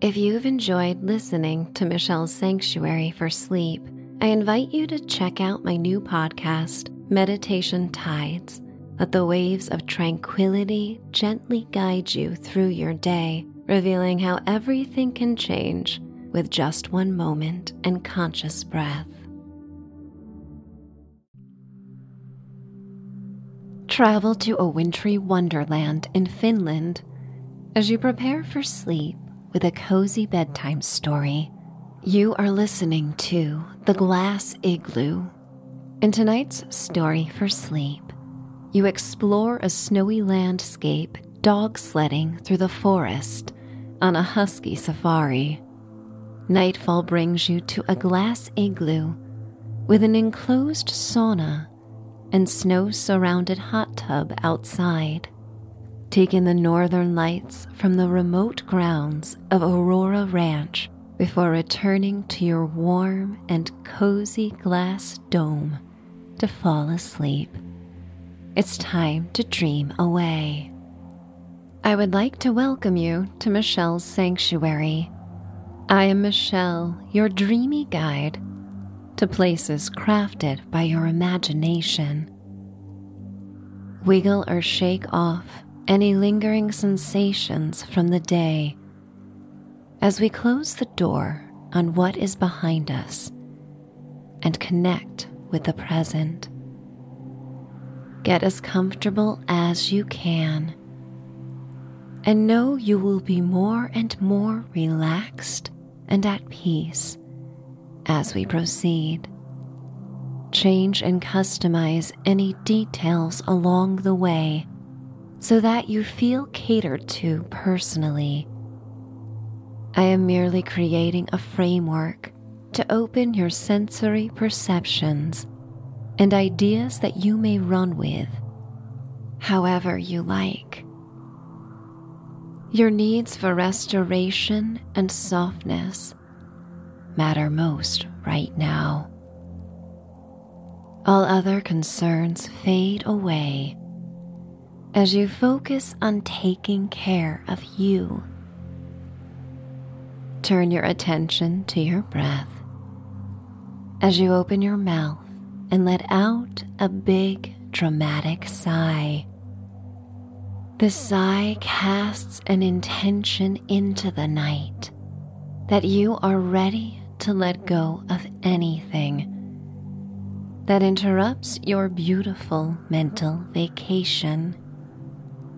If you've enjoyed listening to Michelle's Sanctuary for Sleep, I invite you to check out my new podcast, Meditation Tides. Let the waves of tranquility gently guide you through your day, revealing how everything can change with just one moment and conscious breath. Travel to a wintry wonderland in Finland as you prepare for sleep with a cozy bedtime story. You are listening to The Glass Igloo. In tonight's story for sleep, you explore a snowy landscape dog sledding through the forest on a husky safari. Nightfall brings you to a glass igloo with an enclosed sauna and snow surrounded hot tub outside. Take in the northern lights from the remote grounds of Aurora Ranch before returning to your warm and cozy glass dome to fall asleep. It's time to dream away. I would like to welcome you to Michelle's Sanctuary. I am Michelle, your dreamy guide to places crafted by your imagination. Wiggle or shake off any lingering sensations from the day as we close the door on what is behind us and connect with the present. Get as comfortable as you can and know you will be more and more relaxed and at peace as we proceed. Change and customize any details along the way so that you feel catered to personally. I am merely creating a framework to open your sensory perceptions and ideas that you may run with however you like. Your needs for restoration and softness matter most right now. All other concerns fade away as you focus on taking care of you. Turn your attention to your breath as you open your mouth and let out a big, dramatic sigh. The sigh casts an intention into the night that you are ready to let go of anything that interrupts your beautiful mental vacation.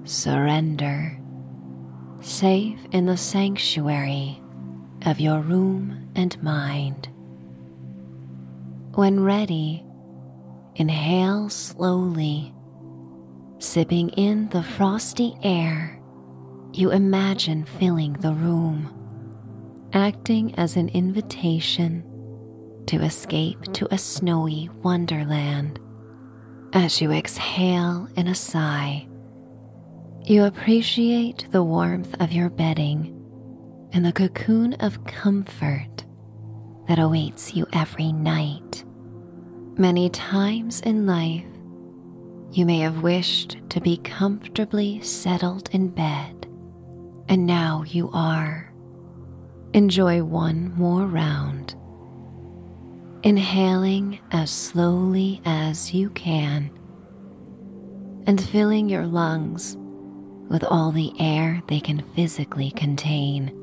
Surrender, safe in the sanctuary of your room and mind. When ready, inhale slowly, sipping in the frosty air. You imagine filling the room acting as an invitation to escape to a snowy wonderland. As you exhale in a sigh, you appreciate the warmth of your bedding and the cocoon of comfort that awaits you every night. Many times in life, you may have wished to be comfortably settled in bed, and now you are. Enjoy one more round. Inhaling as slowly as you can and filling your lungs with all the air they can physically contain.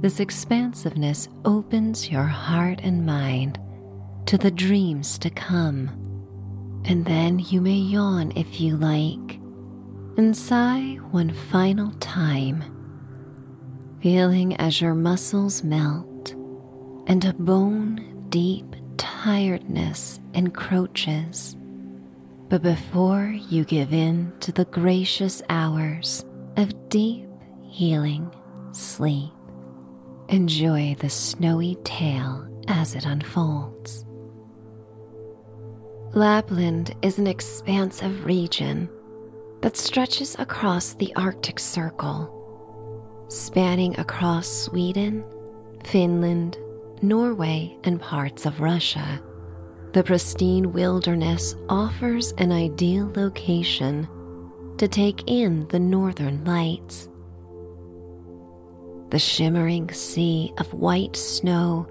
This expansiveness opens your heart and mind to the dreams to come. And then you may yawn if you like and sigh one final time feeling as your muscles melt and a bone deep tiredness encroaches. But before you give in to the gracious hours of deep healing sleep, enjoy the snowy tale as it unfolds. Lapland is an expansive region that stretches across the Arctic Circle spanning across Sweden, Finland, Norway, and parts of Russia. The pristine wilderness offers an ideal location to take in the northern lights. The shimmering sea of white snow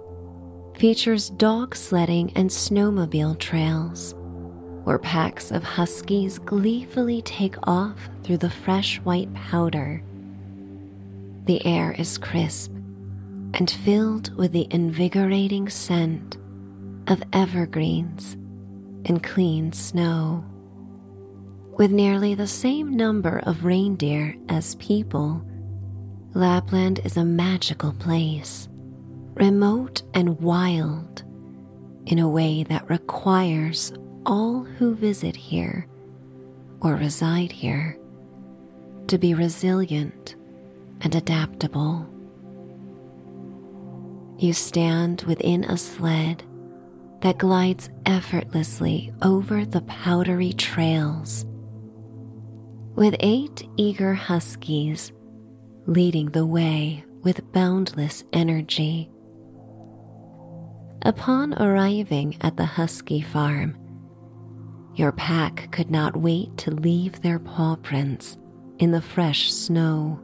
features dog sledding and snowmobile trails, where packs of huskies gleefully take off through the fresh white powder. The air is crisp and filled with the invigorating scent of evergreens and clean snow. With nearly the same number of reindeer as people, Lapland is a magical place, remote and wild in a way that requires all who visit here or reside here to be resilient and adaptable. You stand within a sled that glides effortlessly over the powdery trails. With eight eager huskies leading the way with boundless energy. Upon arriving at the husky farm, your pack could not wait to leave their paw prints in the fresh snow.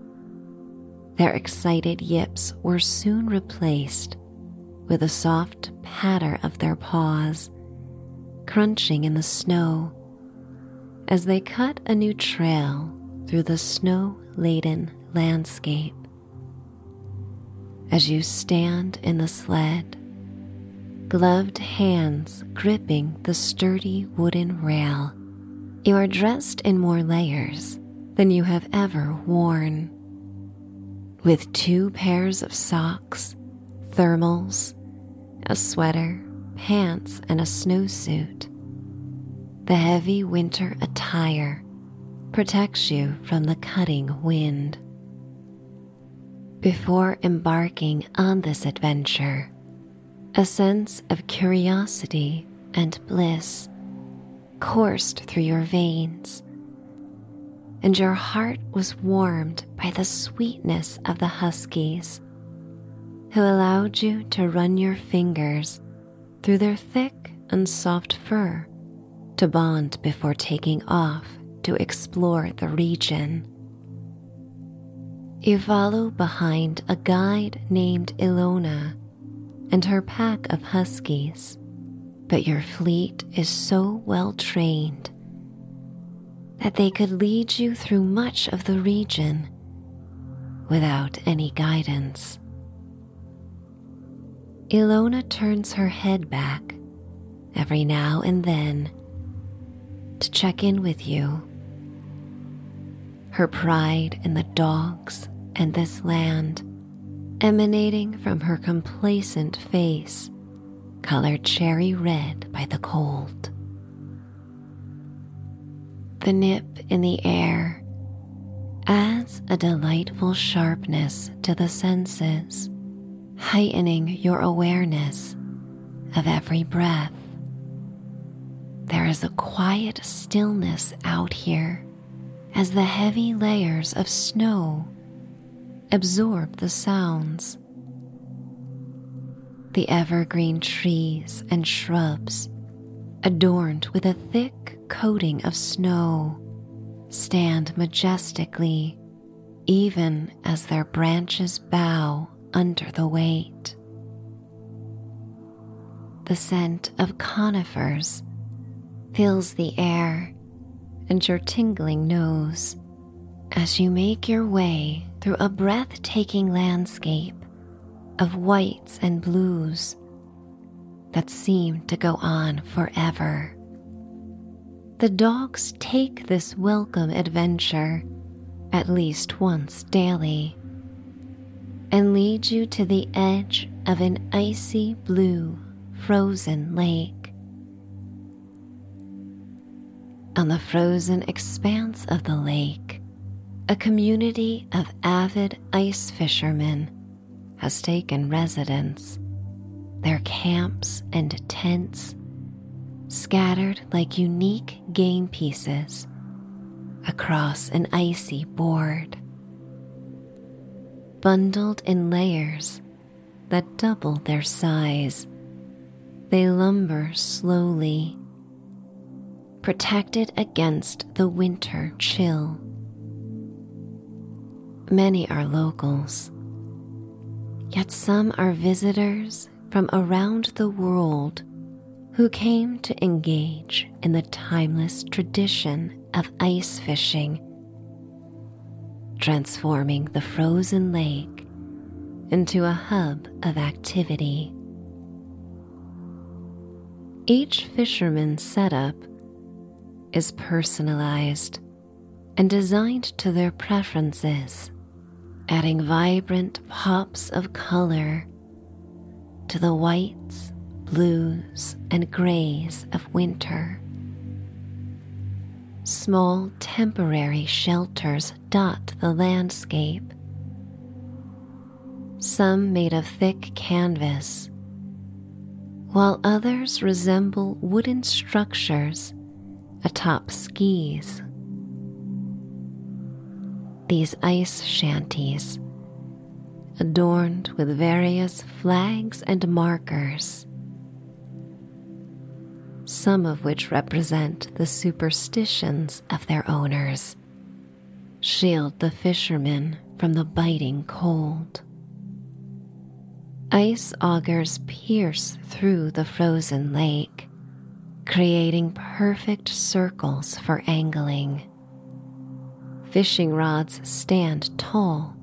Their excited yips were soon replaced with a soft patter of their paws, crunching in the snow as they cut a new trail through the snow laden landscape. As you stand in the sled, gloved hands gripping the sturdy wooden rail, you are dressed in more layers than you have ever worn. With two pairs of socks, thermals, a sweater, pants, and a snowsuit. The heavy winter attire protects you from the cutting wind. Before embarking on this adventure, a sense of curiosity and bliss coursed through your veins, and your heart was warmed by the sweetness of the huskies, who allowed you to run your fingers through their thick and soft fur to bond before taking off to explore the region. You follow behind a guide named Ilona and her pack of huskies, but your fleet is so well trained that they could lead you through much of the region without any guidance. Ilona turns her head back every now and then to check in with you. Her pride in the dogs and this land emanating from her complacent face, colored cherry red by the cold. The nip in the air adds a delightful sharpness to the senses, heightening your awareness of every breath. There is a quiet stillness out here as the heavy layers of snow absorb the sounds. The evergreen trees and shrubs, adorned with a thick coating of snow, stand majestically even as their branches bow under the weight. The scent of conifers fills the air and your tingling nose as you make your way through a breathtaking landscape of whites and blues that seem to go on forever. The dogs take this welcome adventure at least once daily and lead you to the edge of an icy blue frozen lake. On the frozen expanse of the lake, a community of avid ice fishermen has taken residence, their camps and tents scattered like unique game pieces across an icy board. Bundled in layers that double their size, they lumber slowly, protected against the winter chill. Many are locals, Yet some are visitors from around the world who came to engage in the timeless tradition of ice fishing, transforming the frozen lake into a hub of activity. Each fisherman's setup is personalized and designed to their preferences, adding vibrant pops of color to the whites, blues, and grays of winter. Small temporary shelters dot the landscape, some made of thick canvas, while others resemble wooden structures atop skis. These ice shanties, adorned with various flags and markers, some of which represent the superstitions of their owners, shield the fishermen from the biting cold. Ice augers pierce through the frozen lake, creating perfect circles for angling. Fishing rods stand tall,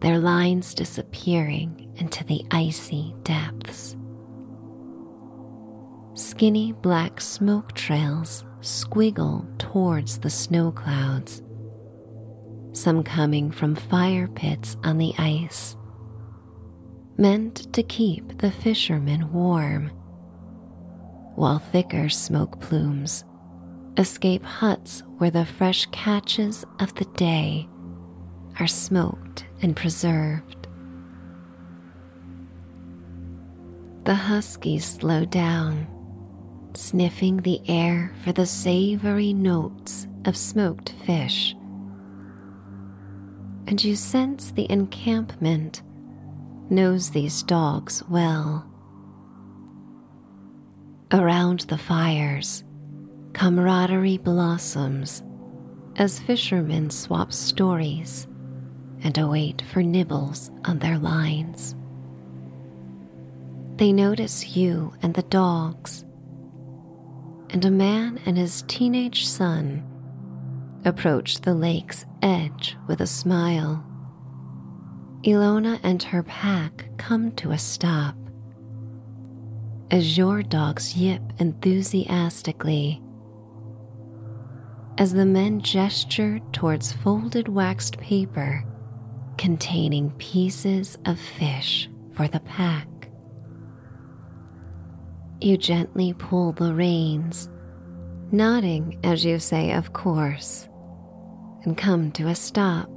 their lines disappearing into the icy depths. Skinny black smoke trails squiggle towards the snow clouds, some coming from fire pits on the ice, meant to keep the fishermen warm, while thicker smoke plumes escape huts where the fresh catches of the day are smoked and preserved. The huskies slow down sniffing the air for the savory notes of smoked fish. And you sense the encampment knows these dogs well. Around the fires, camaraderie blossoms as fishermen swap stories and await for nibbles on their lines. They notice you and the dogs and a man and his teenage son approach the lake's edge with a smile. Ilona and her pack come to a stop. As your dogs yip enthusiastically, as the men gesture towards folded waxed paper containing pieces of fish for the pack. You gently pull the reins, nodding as you say, of course, and come to a stop.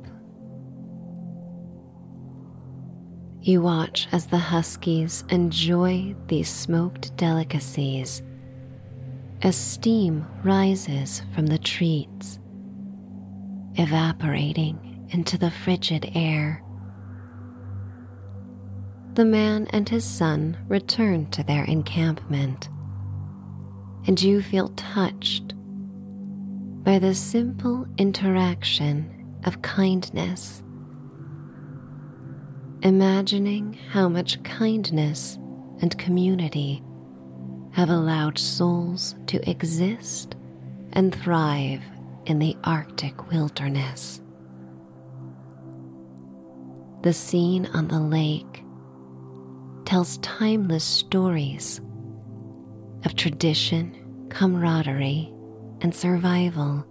You watch as the huskies enjoy these smoked delicacies as steam rises from the treats, evaporating into the frigid air the man and his son return to their encampment, and you feel touched by the simple interaction of kindness. Imagining how much kindness and community have allowed souls to exist and thrive in the Arctic wilderness. The scene on the lake tells timeless stories of tradition, camaraderie, and survival.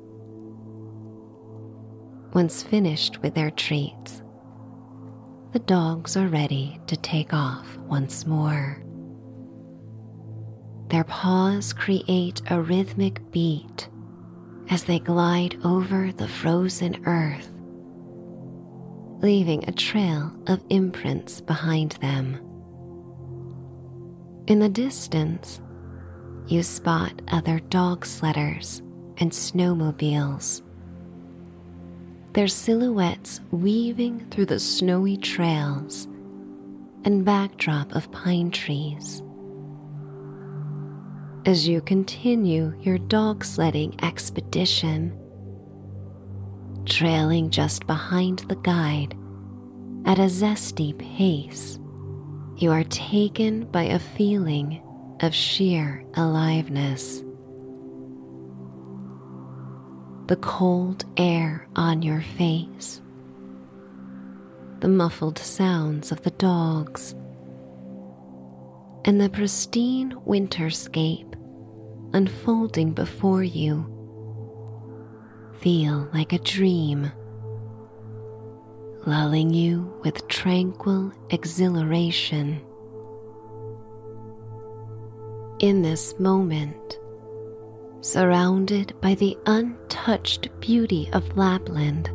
Once finished with their treats, the dogs are ready to take off once more. Their paws create a rhythmic beat as they glide over the frozen earth, leaving a trail of imprints behind them. In the distance, you spot other dog sledders and snowmobiles. Their silhouettes weaving through the snowy trails and backdrop of pine trees. As you continue your dog sledding expedition, trailing just behind the guide at a zesty pace, you are taken by a feeling of sheer aliveness. The cold air on your face, the muffled sounds of the dogs, and the pristine winterscape unfolding before you. Feel like a dream, lulling you with tranquil exhilaration. In this moment, surrounded by the untouched beauty of Lapland,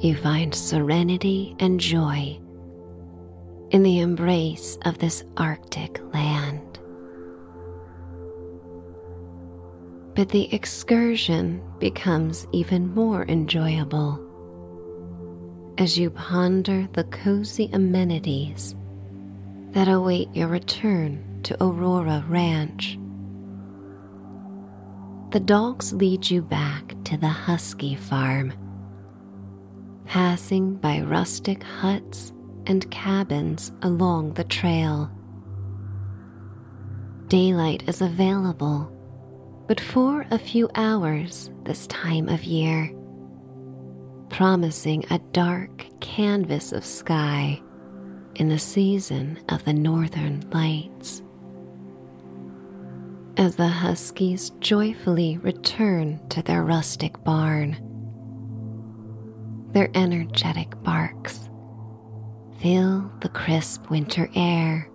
you find serenity and joy in the embrace of this Arctic land. but the excursion becomes even more enjoyable as you ponder the cozy amenities that await your return to Aurora Ranch. The dogs lead you back to the Husky farm, passing by rustic huts and cabins along the trail. Daylight is available but for a few hours this time of year, promising a dark canvas of sky in the season of the northern lights. As the huskies joyfully return to their rustic barn, their energetic barks fill the crisp winter air,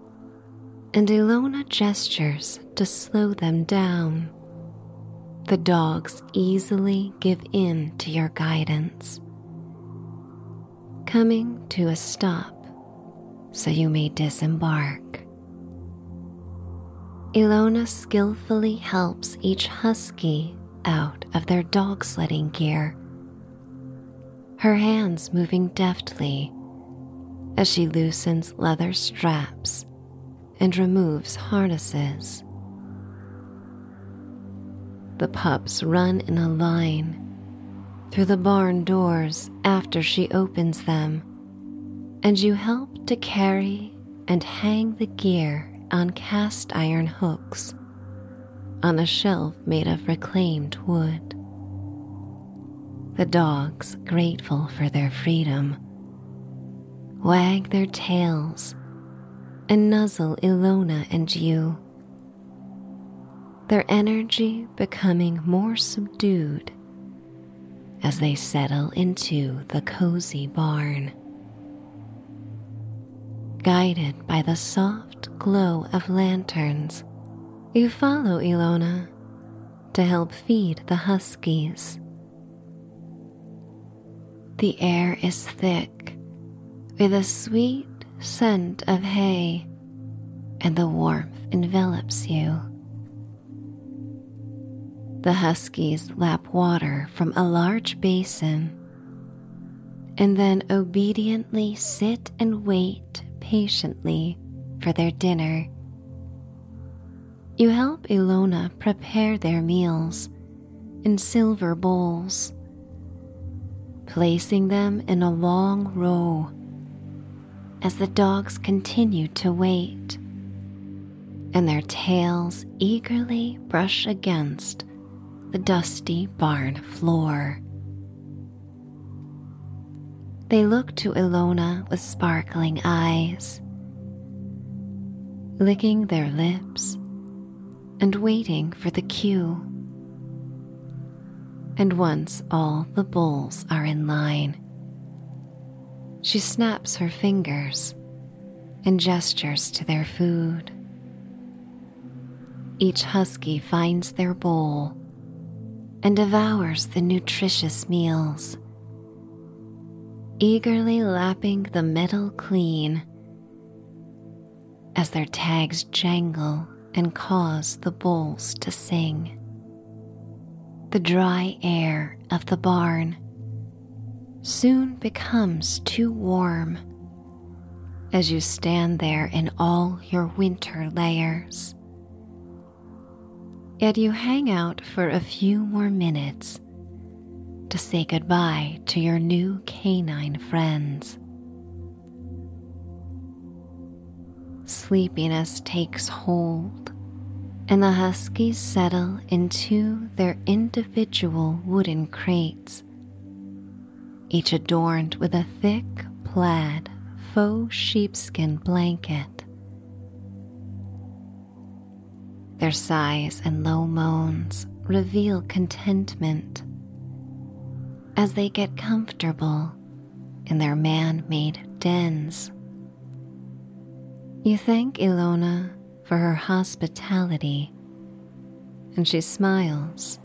and Ilona gestures to slow them down the dogs easily give in to your guidance, coming to a stop so you may disembark. Ilona skillfully helps each husky out of their dog sledding gear, her hands moving deftly as she loosens leather straps and removes harnesses. The pups run in a line through the barn doors after she opens them, and you help to carry and hang the gear on cast iron hooks on a shelf made of reclaimed wood. The dogs, grateful for their freedom, wag their tails and nuzzle Ilona and you their energy becoming more subdued as they settle into the cozy barn. Guided by the soft glow of lanterns, you follow Ilona to help feed the huskies. The air is thick with a sweet scent of hay, and the warmth envelops you. The huskies lap water from a large basin and then obediently sit and wait patiently for their dinner. You help Ilona prepare their meals in silver bowls, placing them in a long row as the dogs continue to wait, and their tails eagerly brush against the dusty barn floor. They look to Ilona with sparkling eyes, licking their lips and waiting for the cue. And once all the bowls are in line, she snaps her fingers and gestures to their food. Each husky finds their bowl and devours the nutritious meals, eagerly lapping the metal clean as their tags jangle and cause the bowls to sing. The dry air of the barn soon becomes too warm as you stand there in all your winter layers yet you hang out for a few more minutes to say goodbye to your new canine friends. Sleepiness takes hold, and the huskies settle into their individual wooden crates, each adorned with a thick plaid faux sheepskin blanket. Their sighs and low moans reveal contentment as they get comfortable in their man made dens. You thank Ilona for her hospitality, and she smiles,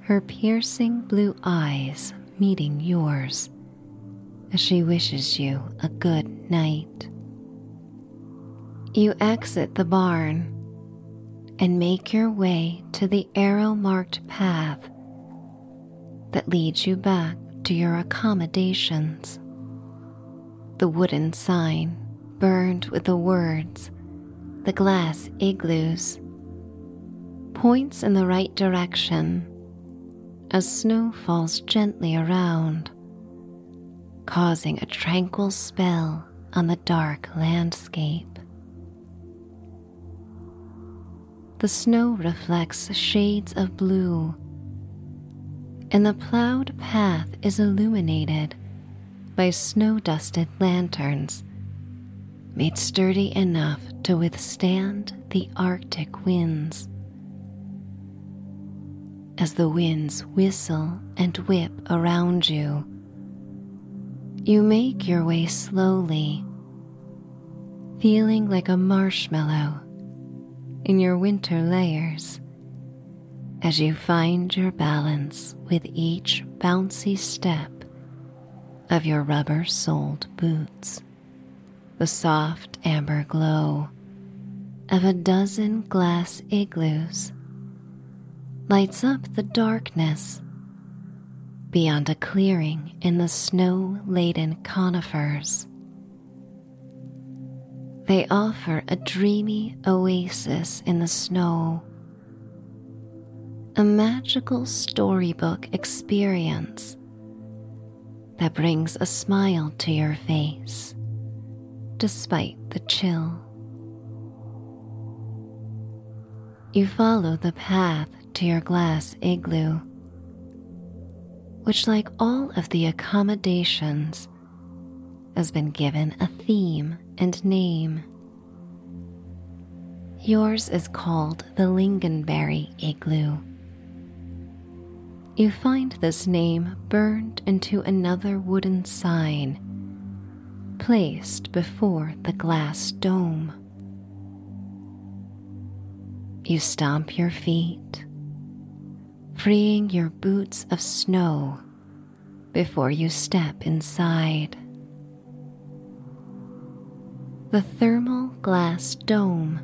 her piercing blue eyes meeting yours as she wishes you a good night. You exit the barn and make your way to the arrow marked path that leads you back to your accommodations. The wooden sign burned with the words, the glass igloos, points in the right direction as snow falls gently around, causing a tranquil spell on the dark landscape. The snow reflects shades of blue, and the plowed path is illuminated by snow dusted lanterns made sturdy enough to withstand the Arctic winds. As the winds whistle and whip around you, you make your way slowly, feeling like a marshmallow in your winter layers as you find your balance with each bouncy step of your rubber soled boots. The soft amber glow of a dozen glass igloos lights up the darkness beyond a clearing in the snow laden conifers. They offer a dreamy oasis in the snow, a magical storybook experience that brings a smile to your face despite the chill. You follow the path to your glass igloo, which, like all of the accommodations, has been given a theme and name. Yours is called the Lingonberry Igloo. You find this name burned into another wooden sign placed before the glass dome. You stomp your feet, freeing your boots of snow before you step inside. The thermal glass dome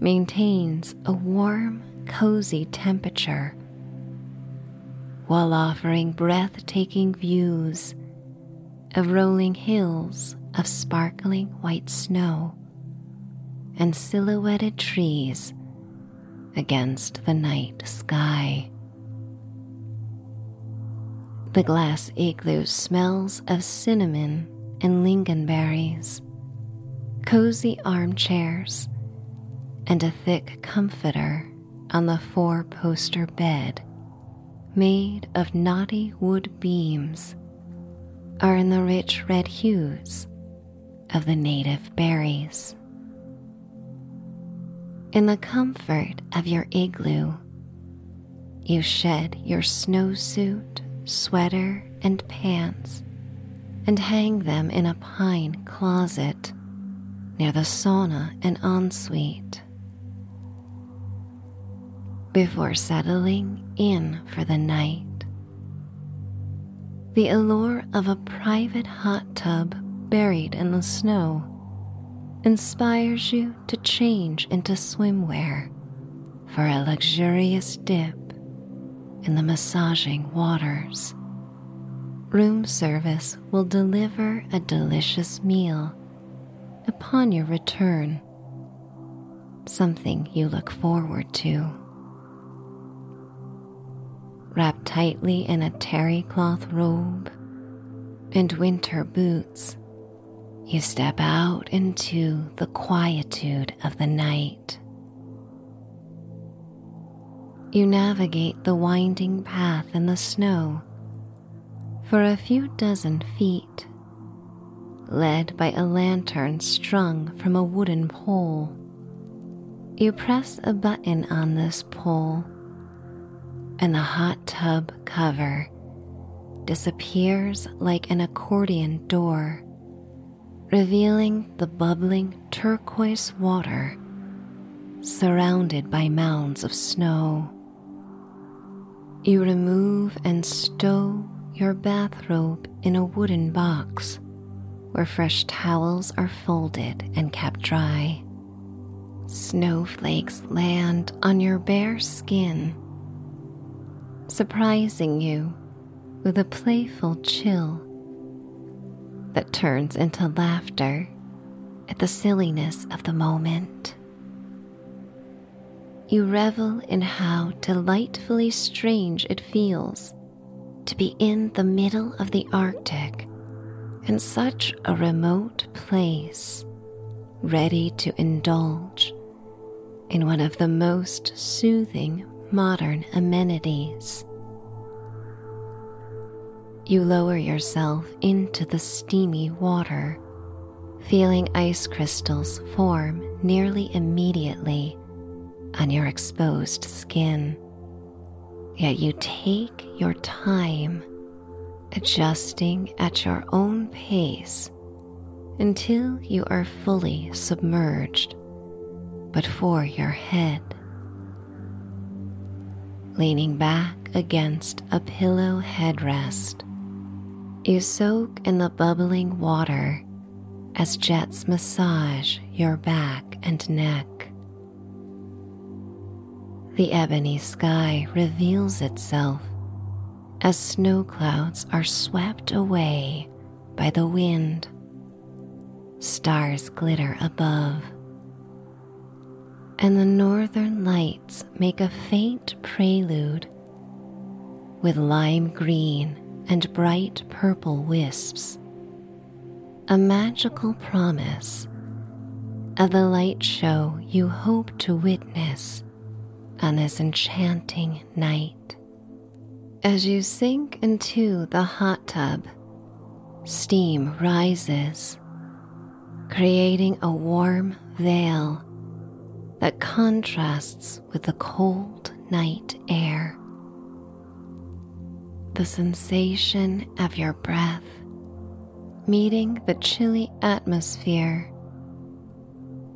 maintains a warm, cozy temperature while offering breathtaking views of rolling hills of sparkling white snow and silhouetted trees against the night sky. The glass igloo smells of cinnamon and lingonberries, cozy armchairs, and a thick comforter on the four poster bed made of knotty wood beams are in the rich red hues of the native berries. In the comfort of your igloo, you shed your snowsuit, sweater, and pants and hang them in a pine closet near the sauna and ensuite. Before settling in for the night, the allure of a private hot tub buried in the snow inspires you to change into swimwear for a luxurious dip in the massaging waters. Room service will deliver a delicious meal upon your return, something you look forward to. Wrapped tightly in a terry cloth robe and winter boots, You step out into the quietude of the night. You navigate the winding path in the snow for a few dozen feet, led by a lantern strung from a wooden pole. You press a button on this pole, and the hot tub cover disappears like an accordion door revealing the bubbling turquoise water surrounded by mounds of snow. You remove and stow your bathrobe in a wooden box where fresh towels are folded and kept dry. Snowflakes land on your bare skin, surprising you with a playful chill that turns into laughter at the silliness of the moment. You revel in how delightfully strange it feels to be in the middle of the Arctic in such a remote place, ready to indulge in one of the most soothing modern amenities you lower yourself into the steamy water, feeling ice crystals form nearly immediately on your exposed skin. Yet you take your time, adjusting at your own pace until you are fully submerged, but for your head. Leaning back against a pillow headrest, you soak in the bubbling water as jets massage your back and neck. The ebony sky reveals itself as snow clouds are swept away by the wind. Stars glitter above, and the northern lights make a faint prelude with lime green and bright purple wisps, a magical promise of the light show you hope to witness on this enchanting night. As you sink into the hot tub, steam rises, creating a warm veil that contrasts with the cold night air. The sensation of your breath meeting the chilly atmosphere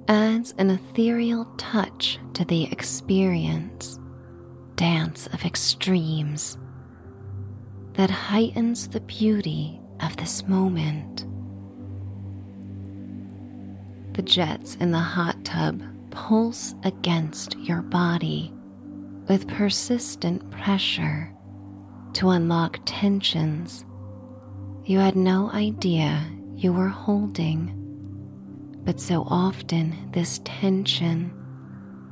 adds an ethereal touch to the experience, dance of extremes that heightens the beauty of this moment. The jets in the hot tub pulse against your body with persistent pressure to unlock tensions you had no idea you were holding. But so often, this tension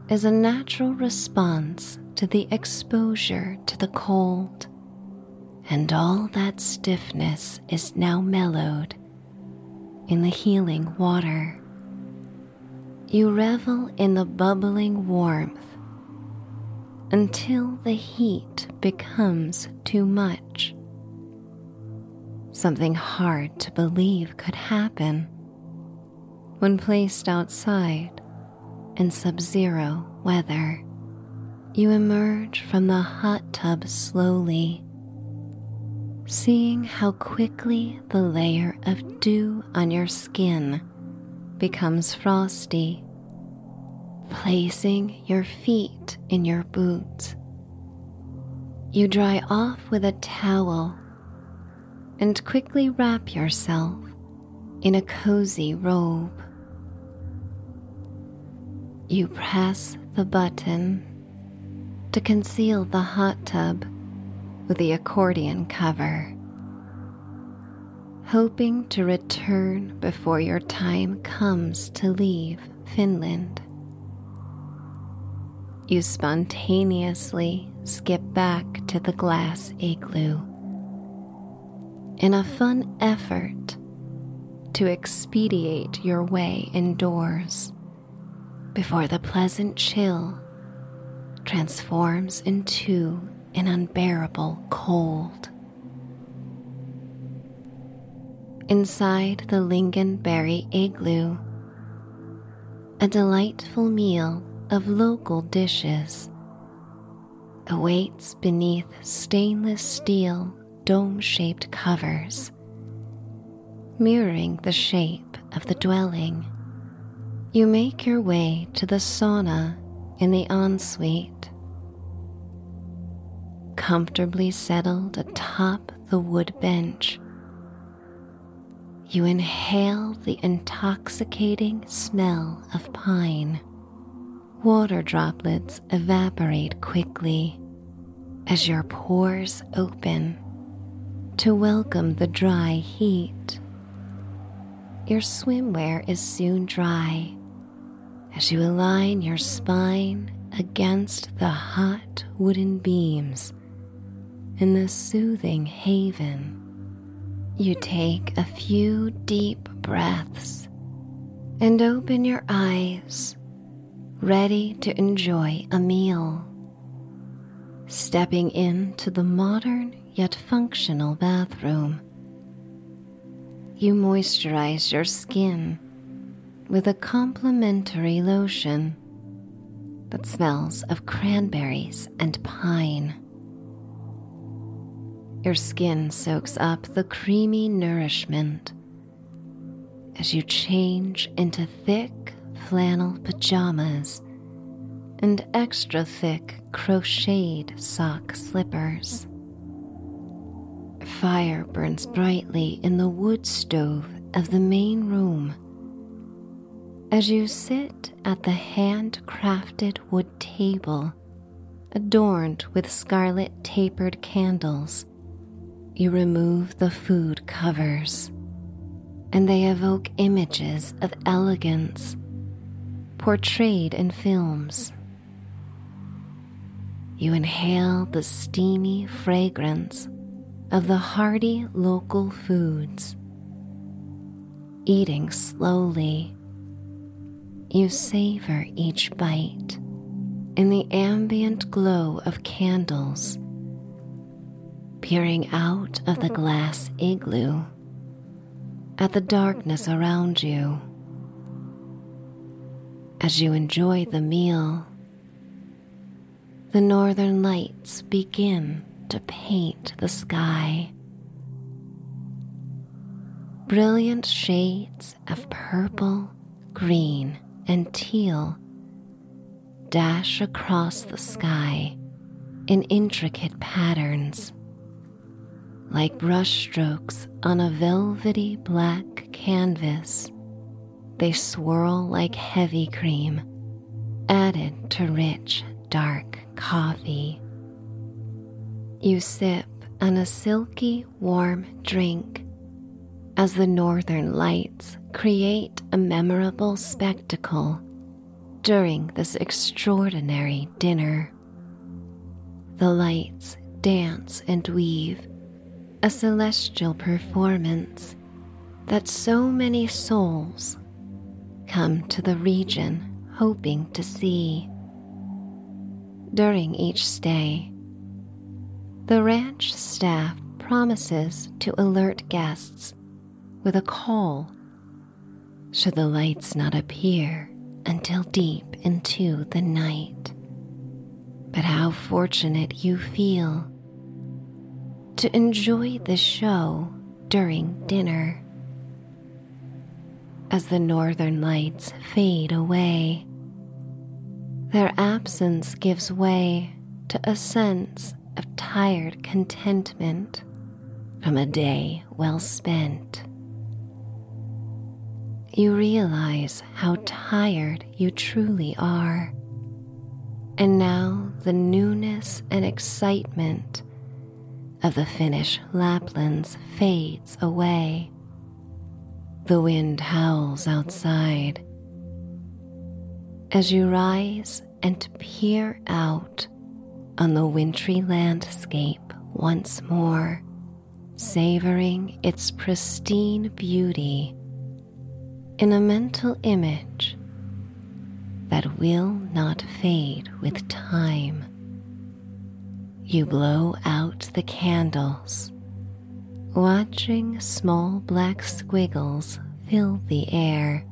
is a natural response to the exposure to the cold, and all that stiffness is now mellowed in the healing water. You revel in the bubbling warmth until the heat becomes too much. Something hard to believe could happen when placed outside in sub zero weather. You emerge from the hot tub slowly, seeing how quickly the layer of dew on your skin becomes frosty placing your feet in your boots. You dry off with a towel and quickly wrap yourself in a cozy robe. You press the button to conceal the hot tub with the accordion cover, hoping to return before your time comes to leave Finland. You spontaneously skip back to the glass igloo in a fun effort to expedite your way indoors before the pleasant chill transforms into an unbearable cold. Inside the lingonberry igloo, a delightful meal of local dishes awaits beneath stainless steel dome shaped covers, mirroring the shape of the dwelling. You make your way to the sauna in the ensuite. Comfortably settled atop the wood bench, you inhale the intoxicating smell of pine. Water droplets evaporate quickly as your pores open to welcome the dry heat. Your swimwear is soon dry as you align your spine against the hot wooden beams in the soothing haven. You take a few deep breaths and open your eyes ready to enjoy a meal. Stepping into the modern yet functional bathroom, you moisturize your skin with a complimentary lotion that smells of cranberries and pine. Your skin soaks up the creamy nourishment as you change into thick flannel pajamas and extra thick crocheted sock slippers. Fire burns brightly in the wood stove of the main room. As you sit at the handcrafted wood table, adorned with scarlet tapered candles, you remove the food covers, and they evoke images of elegance portrayed in films. You inhale the steamy fragrance of the hearty local foods. Eating slowly, you savor each bite in the ambient glow of candles peering out of the glass igloo at the darkness around you. As you enjoy the meal, the northern lights begin to paint the sky. Brilliant shades of purple, green, and teal dash across the sky in intricate patterns, like brushstrokes on a velvety black canvas. They swirl like heavy cream, added to rich, dark coffee. You sip on a silky, warm drink as the northern lights create a memorable spectacle during this extraordinary dinner. The lights dance and weave, a celestial performance that so many souls come to the region hoping to see. During each stay, the ranch staff promises to alert guests with a call should the lights not appear until deep into the night. But how fortunate you feel to enjoy the show during dinner as the northern lights fade away. Their absence gives way to a sense of tired contentment from a day well spent. You realize how tired you truly are, and now the newness and excitement of the Finnish Laplands fades away the wind howls outside. As you rise and peer out on the wintry landscape once more, savoring its pristine beauty in a mental image that will not fade with time. You blow out the candles, watching small black squiggles fill the air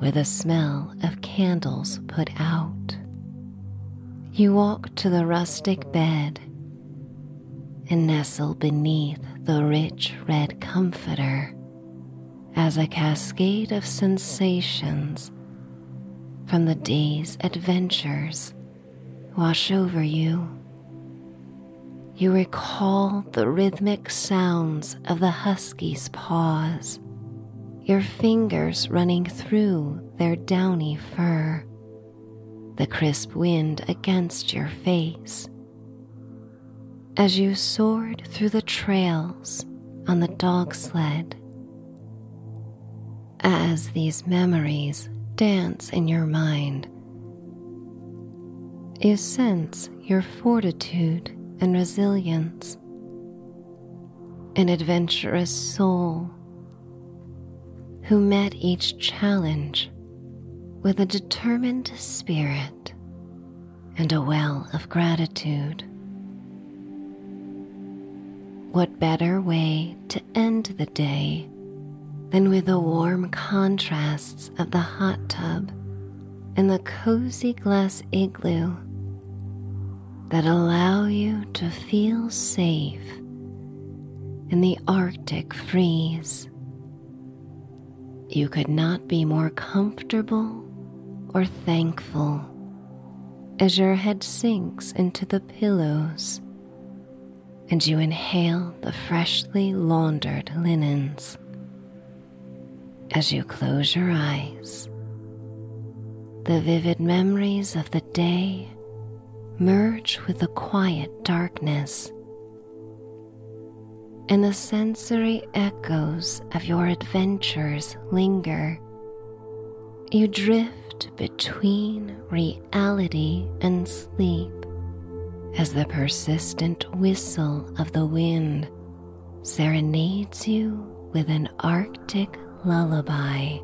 with the smell of candles put out. You walk to the rustic bed and nestle beneath the rich red comforter as a cascade of sensations from the day's adventures wash over you. You recall the rhythmic sounds of the husky's paws, your fingers running through their downy fur, the crisp wind against your face. As you soared through the trails on the dog sled, as these memories dance in your mind, you sense your fortitude and resilience, an adventurous soul who met each challenge with a determined spirit and a well of gratitude. What better way to end the day than with the warm contrasts of the hot tub and the cozy glass igloo that allow you to feel safe in the Arctic freeze. You could not be more comfortable or thankful as your head sinks into the pillows and you inhale the freshly laundered linens. As you close your eyes, the vivid memories of the day merge with the quiet darkness, and the sensory echoes of your adventures linger. You drift between reality and sleep as the persistent whistle of the wind serenades you with an Arctic lullaby.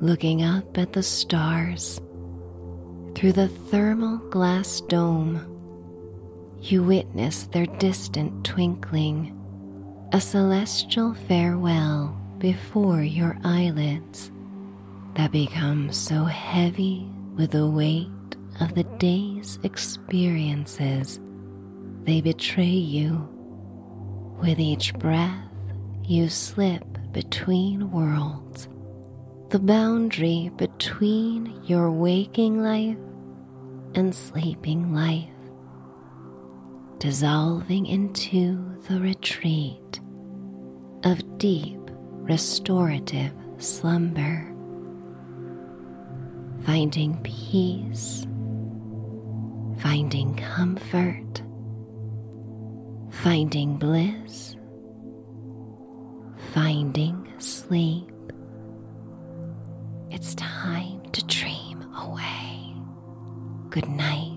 Looking up at the stars through the thermal glass dome, you witness their distant twinkling, a celestial farewell before your eyelids that become so heavy with the weight of the day's experiences, they betray you. With each breath, you slip between worlds, the boundary between your waking life and sleeping life, dissolving into the retreat of deep restorative slumber, finding peace, finding comfort, finding bliss, finding sleep. It's time to dream away. Good night.